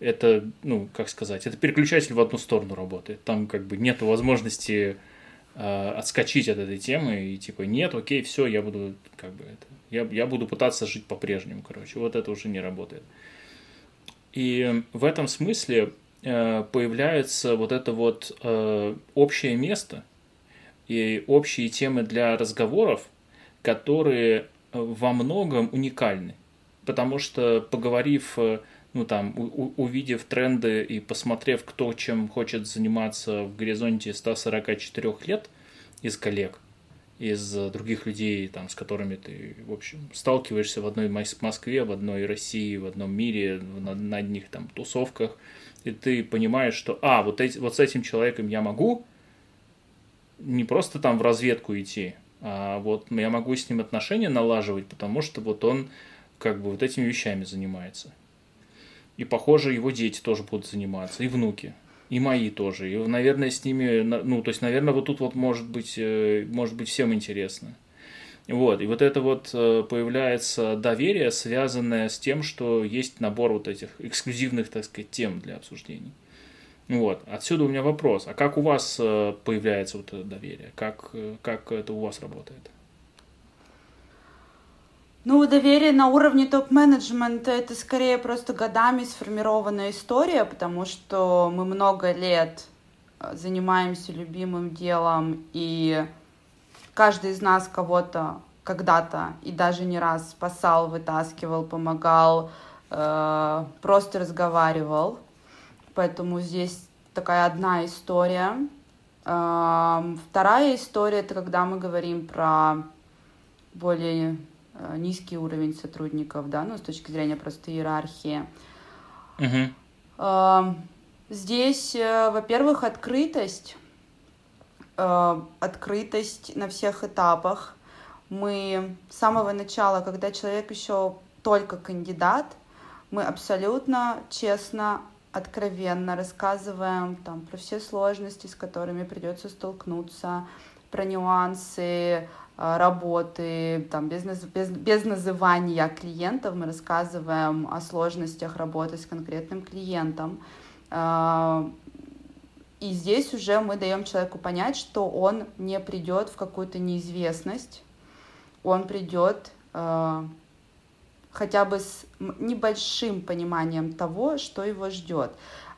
Это, ну, как сказать, это переключатель в одну сторону работает. Там как бы нет возможности э, отскочить от этой темы и типа нет, окей, все, я буду как бы это, я, я буду пытаться жить по-прежнему, короче, вот это уже не работает. И в этом смысле э, появляется вот это вот э, общее место, и общие темы для разговоров, которые во многом уникальны. Потому что поговорив, э, ну там, у, увидев тренды и посмотрев, кто чем хочет заниматься в горизонте 144 лет из коллег, из других людей, там, с которыми ты, в общем, сталкиваешься в одной Москве, в одной России, в одном мире, на, на одних там тусовках, и ты понимаешь, что, а, вот, эти, вот с этим человеком я могу, не просто там в разведку идти, а вот я могу с ним отношения налаживать, потому что вот он как бы вот этими вещами занимается. И, похоже, его дети тоже будут заниматься, и внуки, и мои тоже. И, наверное, с ними, ну, то есть, наверное, вот тут вот может быть, э, может быть всем интересно. Вот, и вот это вот э, появляется доверие, связанное с тем, что есть набор вот этих эксклюзивных, так сказать, тем для обсуждений. Вот. Отсюда у меня вопрос. А как у вас э, появляется вот это доверие? Как, как это у вас работает? Ну, доверие на уровне топ-менеджмента это скорее просто годами сформированная история, потому что мы много лет э, занимаемся любимым делом, и каждый из нас кого-то когда-то и даже не раз спасал, вытаскивал, помогал, э, просто разговаривал. Поэтому здесь такая одна история. Вторая история это когда мы говорим про более э, низкий уровень сотрудников, да, ну, с точки зрения просто иерархии. Uh-huh. Здесь, э, во-первых, открытость, э, открытость на всех этапах. Мы с самого начала, когда человек еще только кандидат, мы абсолютно честно откровенно рассказываем там, про все сложности, с которыми придется столкнуться, про нюансы работы, там, без, без, без называния клиентов мы рассказываем о сложностях работы с конкретным клиентом. А, и здесь уже мы даем человеку понять, что он не придет в какую-то неизвестность, он придет а, хотя бы с небольшим пониманием того, что его ждет.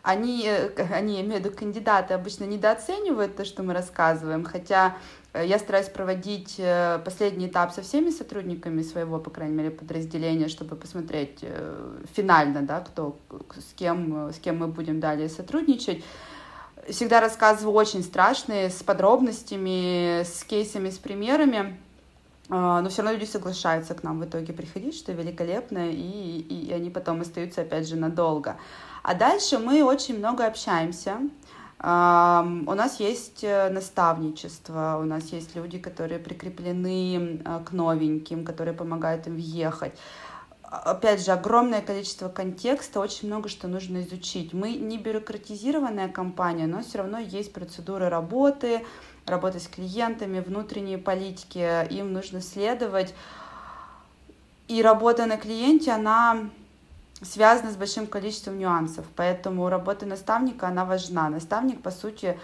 Они, э, они, я имею в виду кандидаты, обычно недооценивают то, что мы рассказываем, хотя я стараюсь проводить э, последний этап со всеми сотрудниками своего, по крайней мере, подразделения, чтобы посмотреть финально, да, кто, с кем, с кем мы будем далее сотрудничать. Всегда рассказываю очень страшные, с подробностями, с кейсами, с примерами, а, но все равно люди соглашаются к нам в итоге приходить, что великолепно, и, и, и они потом остаются, опять же, надолго. А дальше мы очень много общаемся, у нас есть э, наставничество, у нас есть люди, которые прикреплены э, к новеньким, которые помогают им въехать. Опять же, огромное количество контекста, очень много что нужно изучить. Мы не бюрократизированная компания, но все равно есть процедуры работы, работать с клиентами, внутренние политики, им нужно следовать. И работа на клиенте, она связана с большим количеством нюансов, поэтому работа наставника, она важна. Наставник, по сути,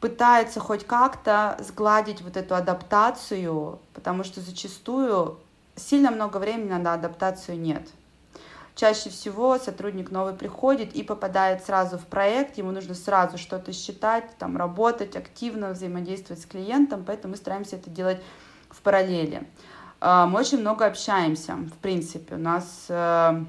пытается хоть как-то сгладить вот эту адаптацию, потому что зачастую сильно много времени на адаптацию нет. Чаще всего сотрудник новый приходит и попадает сразу в проект, ему нужно сразу что-то считать, там, работать, активно взаимодействовать с клиентом, поэтому мы стараемся это делать в параллели. А, мы очень много общаемся, в принципе. У нас э,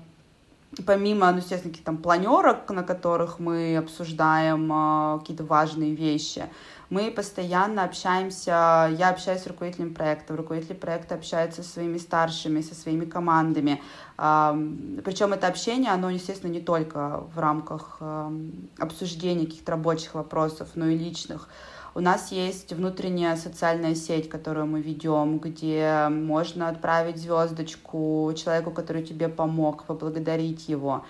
помимо, ну, естественно, каких-то там планерок, на которых мы обсуждаем э, какие-то важные вещи, мы постоянно общаемся, я общаюсь с руководителем проекта, руководители проекта общаются со своими старшими, со своими командами. Причем это общение, оно, естественно, не только в рамках обсуждения каких-то рабочих вопросов, но и личных. У нас есть внутренняя социальная сеть, которую мы ведем, где можно отправить звездочку человеку, который тебе помог, поблагодарить его.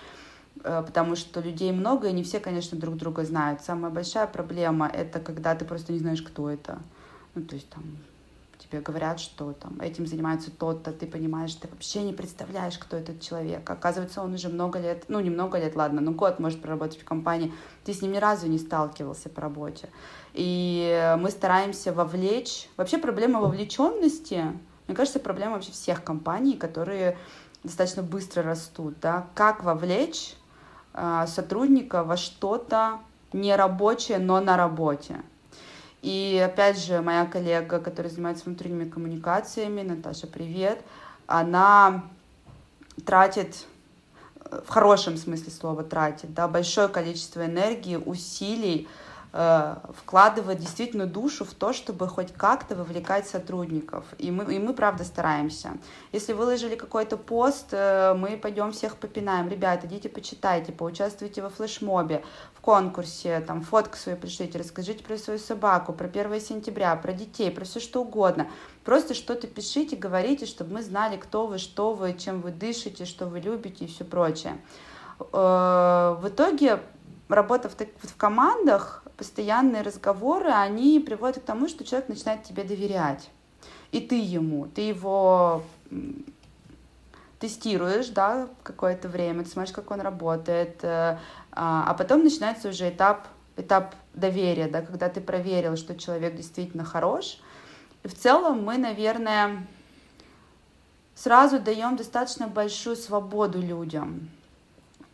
Э, потому что людей много, и не все, конечно, друг друга знают. Самая большая проблема — это когда ты просто не знаешь, кто это. Ну, то есть там тебе говорят, что там этим занимается тот-то, ты понимаешь, ты вообще не представляешь, кто этот человек. Оказывается, он уже много лет, ну, не много лет, ладно, но год может проработать в компании, ты с ним ни разу не сталкивался по работе. И мы стараемся вовлечь... Вообще проблема вовлеченности, мне кажется, проблема вообще всех компаний, которые достаточно быстро растут, да, как вовлечь а, сотрудника во что-то нерабочее, но на работе. И опять же, моя коллега, которая занимается внутренними коммуникациями, Наташа, привет, она тратит, в хорошем смысле слова тратит, да, большое количество энергии, усилий, Э, вкладывать действительно душу в то, чтобы хоть как-то вовлекать сотрудников. И мы, и мы правда стараемся. Если выложили какой-то пост, э, мы пойдем всех попинаем. Ребята, идите почитайте, поучаствуйте во флешмобе, в конкурсе, там, фотку свою пришлите, расскажите про свою собаку, про 1 сентября, про детей, про все что угодно. Просто что-то пишите, говорите, чтобы мы знали, кто вы, что вы, чем вы дышите, что вы любите и все прочее. Э, в итоге работа в, в командах постоянные разговоры, они приводят к тому, что человек начинает тебе доверять. И ты ему, ты его тестируешь, да, какое-то время, ты смотришь, как он работает, э, а, а потом начинается уже этап, этап доверия, да, когда ты проверил, что человек действительно хорош. И в целом мы, наверное, сразу даем достаточно большую свободу людям.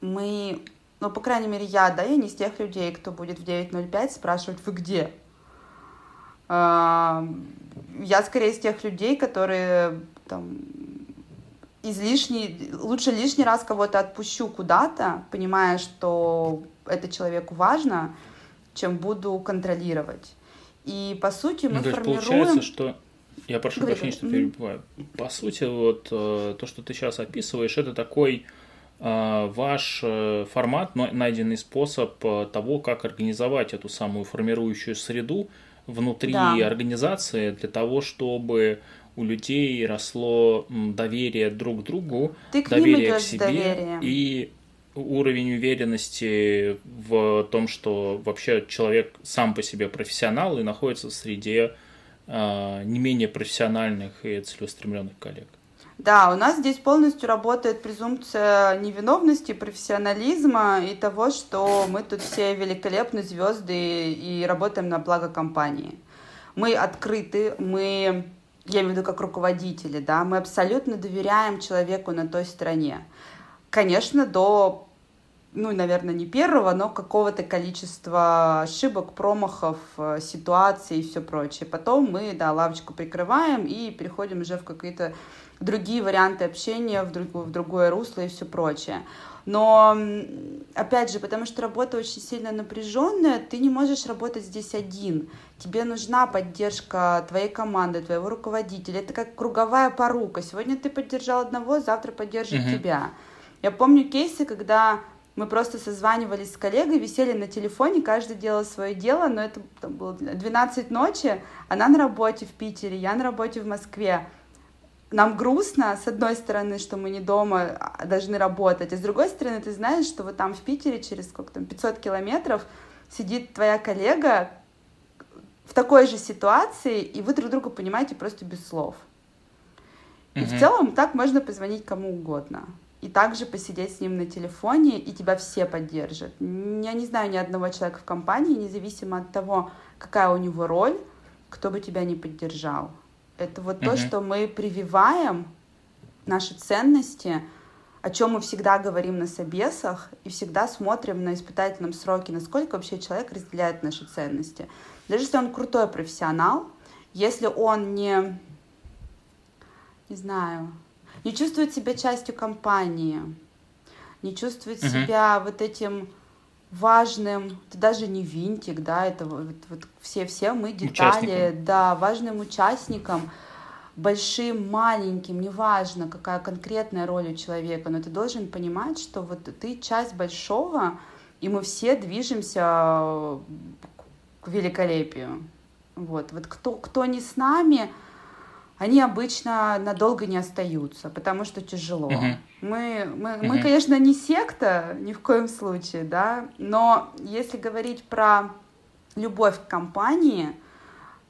Мы ну, по крайней мере, я, да, я не из тех людей, кто будет в 9.05 спрашивать, вы где? А, я скорее из тех людей, которые там излишний, лучше лишний раз кого-то отпущу куда-то, понимая, что это человеку важно, чем буду контролировать. И по сути мы ну, то формируем... получается, что я прошу прощения, что перебиваю. По сути, вот э, то, что ты сейчас описываешь, это такой ваш э, формат, найденный способ э, того, как организовать эту самую формирующую среду внутри да. организации для того, чтобы у людей росло доверие друг к другу, Ты к доверие к себе доверие. и уровень уверенности в том, что вообще человек сам по себе профессионал и находится в среде э, не менее профессиональных и целеустремленных коллег. Да, у нас здесь полностью работает презумпция невиновности, профессионализма и того, что мы тут все великолепные звезды и работаем на благо компании. Мы открыты, мы, я имею в виду как руководители, да, мы абсолютно доверяем человеку на той стороне. Конечно, до ну, наверное, не первого, но какого-то количества ошибок, промахов, э, ситуаций и все прочее. Потом мы, да, лавочку прикрываем и переходим уже в какие-то другие варианты общения, в, друг, в другое русло и все прочее. Но, опять же, потому что работа очень сильно напряженная, ты не можешь работать здесь один. Тебе нужна поддержка твоей команды, твоего руководителя. Это как круговая порука. Сегодня ты поддержал одного, завтра поддержит uh-huh. тебя. Я помню кейсы, когда мы просто созванивались с коллегой, висели на телефоне, каждый делал свое дело, но это там, было 12 ночи, она на работе в Питере, я на работе в Москве нам грустно, с одной стороны, что мы не дома а должны работать, а с другой стороны, ты знаешь, что вот там в Питере через сколько там, 500 километров сидит твоя коллега, в такой же ситуации, и вы друг друга понимаете просто без слов. И в целом так можно позвонить кому угодно. И также посидеть с ним на телефоне, и тебя все поддержат. Я не знаю ни одного человека в компании, независимо от того, какая у него роль, кто бы тебя не поддержал. Это вот то, что мы прививаем, наши ценности, о чем мы всегда говорим на собесах и всегда смотрим на испытательном сроке, насколько вообще человек разделяет наши ценности. Даже если он крутой профессионал, если он не, не знаю, не чувствует себя частью компании, не чувствует uh-huh. себя вот этим важным, это даже не винтик, да, это вот, вот все, все мы детали, да, важным участником, большим, маленьким, неважно, какая конкретная роль у человека, но ты должен понимать, что вот ты часть большого, и мы все движемся к великолепию. Вот, вот кто, кто не с нами, они обычно надолго не остаются, потому что тяжело. Uh-huh. Мы, мы, uh-huh. мы, конечно, не секта ни в коем случае, да, но если говорить про любовь к компании,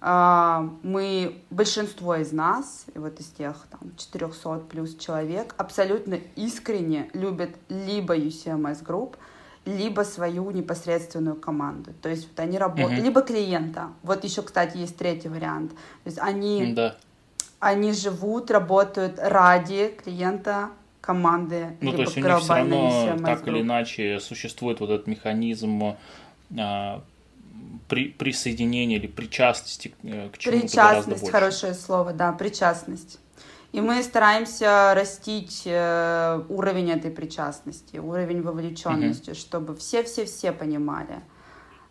а, мы, большинство из нас, вот из тех там 400 плюс человек, абсолютно искренне любят либо UCMS Group, либо свою непосредственную команду. То есть вот они работают, uh-huh. либо клиента. Вот еще, кстати, есть третий вариант. То есть они да они живут, работают ради клиента, команды, ну, то есть у них все равно так или иначе существует вот этот механизм а, при, присоединения или причастности э, к чему-то Причастность, хорошее слово, да, причастность. И мы стараемся растить э, уровень этой причастности, уровень вовлеченности, угу. чтобы все-все-все понимали,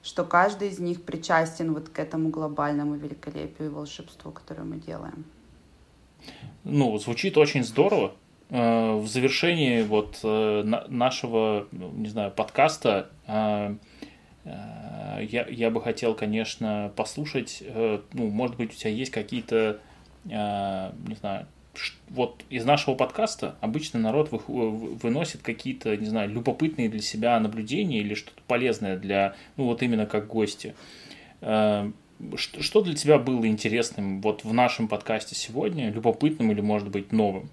что каждый из них причастен вот к этому глобальному великолепию и волшебству, которое мы делаем ну, звучит очень здорово. Э, в завершении вот э, нашего, не знаю, подкаста э, я, я бы хотел, конечно, послушать, ну, может быть, у тебя есть какие-то, не знаю, вот из нашего подкаста обычно народ выносит какие-то, не знаю, любопытные для себя наблюдения или что-то полезное для, ну, вот именно как гости. Что, для тебя было интересным вот в нашем подкасте сегодня, любопытным или, может быть, новым?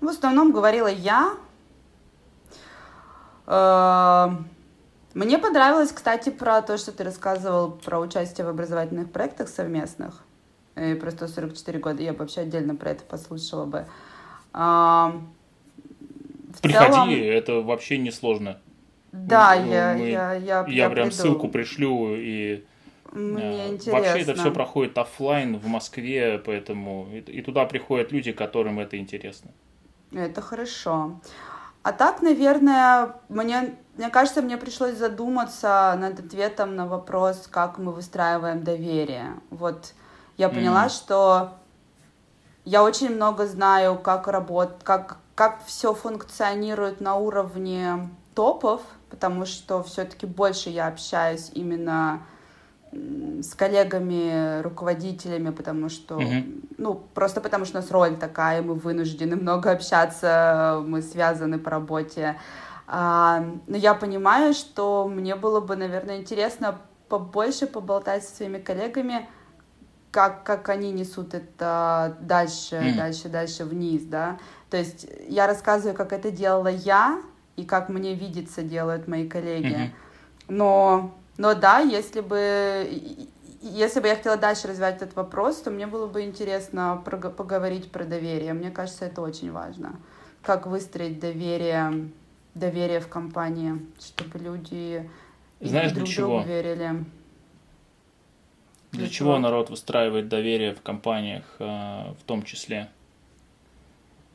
В основном говорила я. Э, мне понравилось, кстати, про то, что ты рассказывал про участие в образовательных проектах совместных. И про 144 года я бы вообще отдельно про это послушала бы. В Приходи, целом... это вообще не сложно. Да, мы, я, мы, я, я, я, я прям приду. ссылку пришлю и мне интересно. Вообще это все проходит офлайн в Москве, поэтому и, туда приходят люди, которым это интересно. Это хорошо. А так, наверное, мне, мне кажется, мне пришлось задуматься над ответом на вопрос, как мы выстраиваем доверие. Вот я поняла, mm. что я очень много знаю, как работать, как, как все функционирует на уровне топов, потому что все-таки больше я общаюсь именно с коллегами, руководителями, потому что, mm-hmm. ну, просто потому что у нас роль такая, мы вынуждены много общаться, мы связаны по работе. А, но я понимаю, что мне было бы, наверное, интересно побольше поболтать со своими коллегами, как, как они несут это дальше, mm-hmm. дальше, дальше вниз, да. То есть я рассказываю, как это делала я и как мне видится делают мои коллеги. Mm-hmm. Но но да, если бы, если бы я хотела дальше развивать этот вопрос, то мне было бы интересно поговорить про доверие. Мне кажется, это очень важно. Как выстроить доверие, доверие в компании, чтобы люди Знаешь, друг для чего? другу верили. Для, для чего? чего народ выстраивает доверие в компаниях э, в том числе?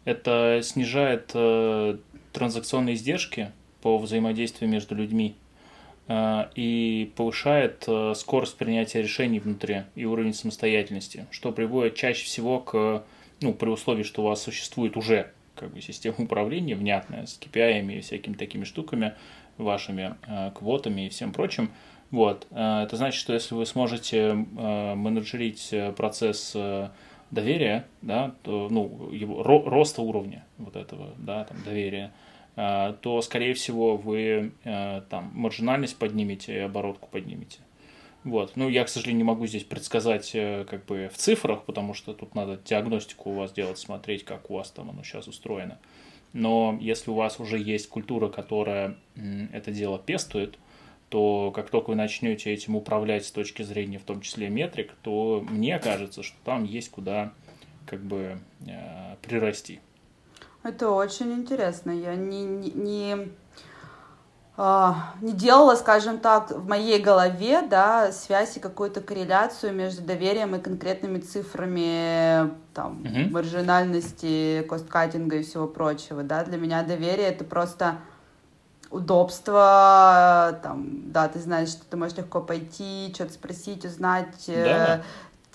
Это снижает э, транзакционные издержки по взаимодействию между людьми. Э, и повышает э, скорость принятия решений внутри и уровень самостоятельности, что приводит чаще всего к, ну, при условии, что у вас существует уже как бы система управления внятная с KPI и всякими такими штуками, вашими э, квотами и всем прочим, вот, это значит, что если вы сможете менеджерить процесс доверия, да, то, ну, его, роста уровня вот этого, да, там, доверия, то, скорее всего, вы э, там маржинальность поднимете и оборотку поднимете. Вот. Ну, я, к сожалению, не могу здесь предсказать э, как бы в цифрах, потому что тут надо диагностику у вас делать, смотреть, как у вас там оно сейчас устроено. Но если у вас уже есть культура, которая это дело пестует, то как только вы начнете этим управлять с точки зрения в том числе метрик, то мне кажется, что там есть куда как бы э, прирасти. Это очень интересно. Я не, не, не а, не делала, скажем так, в моей голове, да, связь и какую-то корреляцию между доверием и конкретными цифрами, там, uh-huh. маржинальности, косткатинга и всего прочего, да, для меня доверие это просто удобство, там, да, ты знаешь, что ты можешь легко пойти, что-то спросить, узнать, да.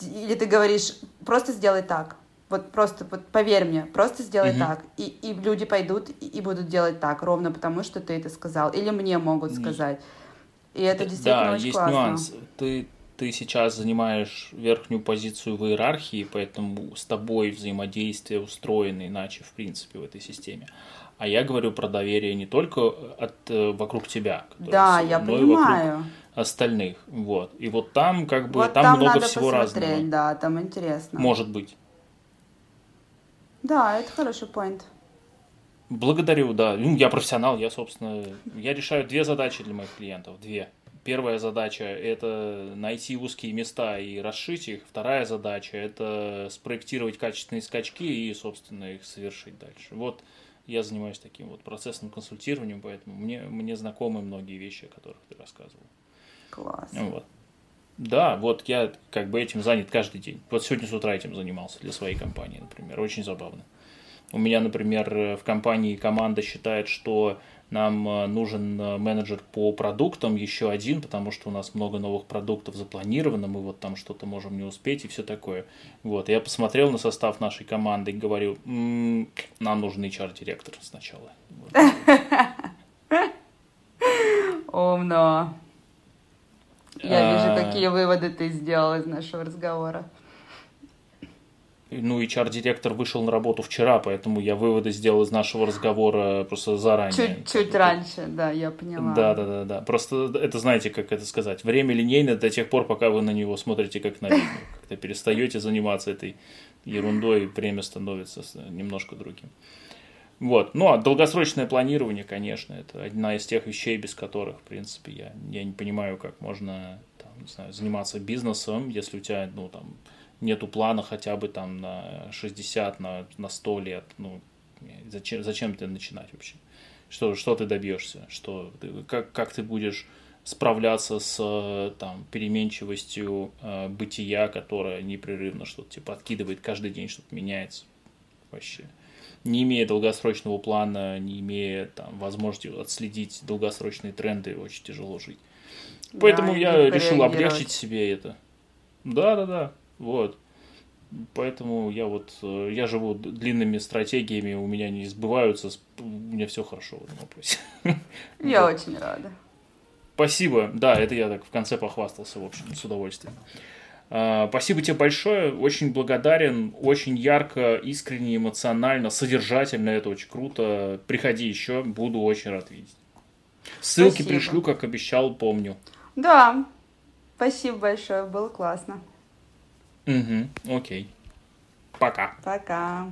э, или ты говоришь, просто сделай так, вот просто вот поверь мне, просто сделай угу. так. И, и люди пойдут и, и будут делать так, ровно потому, что ты это сказал. Или мне могут сказать. И это действительно да, очень есть классно. нюанс. Ты, ты сейчас занимаешь верхнюю позицию в иерархии, поэтому с тобой взаимодействие устроено иначе, в принципе, в этой системе. А я говорю про доверие не только от э, вокруг тебя, да, я понимаю. вокруг остальных. Вот. И вот там как бы вот там, там много всего разного. Да, там интересно. Может быть. Да, это хороший point. Благодарю, да. Ну, я профессионал, я, собственно, я решаю две задачи для моих клиентов. Две. Первая задача – это найти узкие места и расшить их. Вторая задача – это спроектировать качественные скачки и, собственно, их совершить дальше. Вот я занимаюсь таким вот процессным консультированием, поэтому мне, мне знакомы многие вещи, о которых ты рассказывал. Класс. Вот. Да, вот я как бы этим занят каждый день. Вот сегодня с утра этим занимался для своей компании, например. Очень забавно. У меня, например, в компании команда считает, что нам э, нужен э, менеджер по продуктам, еще один, потому что у нас много новых продуктов запланировано, мы вот там что-то можем не успеть и все такое. Вот, я посмотрел на состав нашей команды и говорю, м-м, нам нужен HR-директор сначала. Умно. Я вижу, а. какие выводы ты сделал из нашего разговора. Ну, HR-директор вышел на работу вчера, поэтому я выводы сделал из нашего разговора просто заранее. Чуть-чуть раньше, да, я поняла. Да, да, да, да. Просто это, знаете, как это сказать, время линейно до тех пор, пока вы на него смотрите как на линию. Когда перестаете заниматься этой ерундой, время становится немножко другим. Вот. Ну, а долгосрочное планирование, конечно, это одна из тех вещей, без которых, в принципе, я, я не понимаю, как можно там, не знаю, заниматься бизнесом, если у тебя, ну, там, нету плана хотя бы там на 60, на, на 100 лет. Ну, зачем, зачем ты начинать вообще? Что, что ты добьешься? Что, как, как ты будешь справляться с там, переменчивостью э, бытия, которая непрерывно что-то типа откидывает каждый день, что-то меняется вообще не имея долгосрочного плана, не имея там, возможности отследить долгосрочные тренды, очень тяжело жить. Поэтому да, я решил облегчить себе это. Да, да, да. Вот. Поэтому я вот, э, я живу длинными стратегиями, у меня не сбываются, у меня все хорошо в этом вопросе. Я очень рада. Спасибо. Да, это я так в конце похвастался, в общем, с удовольствием. А, спасибо тебе большое, очень благодарен, очень ярко, искренне, эмоционально, содержательно, это очень круто. Приходи еще, буду очень рад видеть. Ссылки спасибо. пришлю, как обещал, помню. Да, спасибо большое, было классно. Угу, окей. Пока. Пока.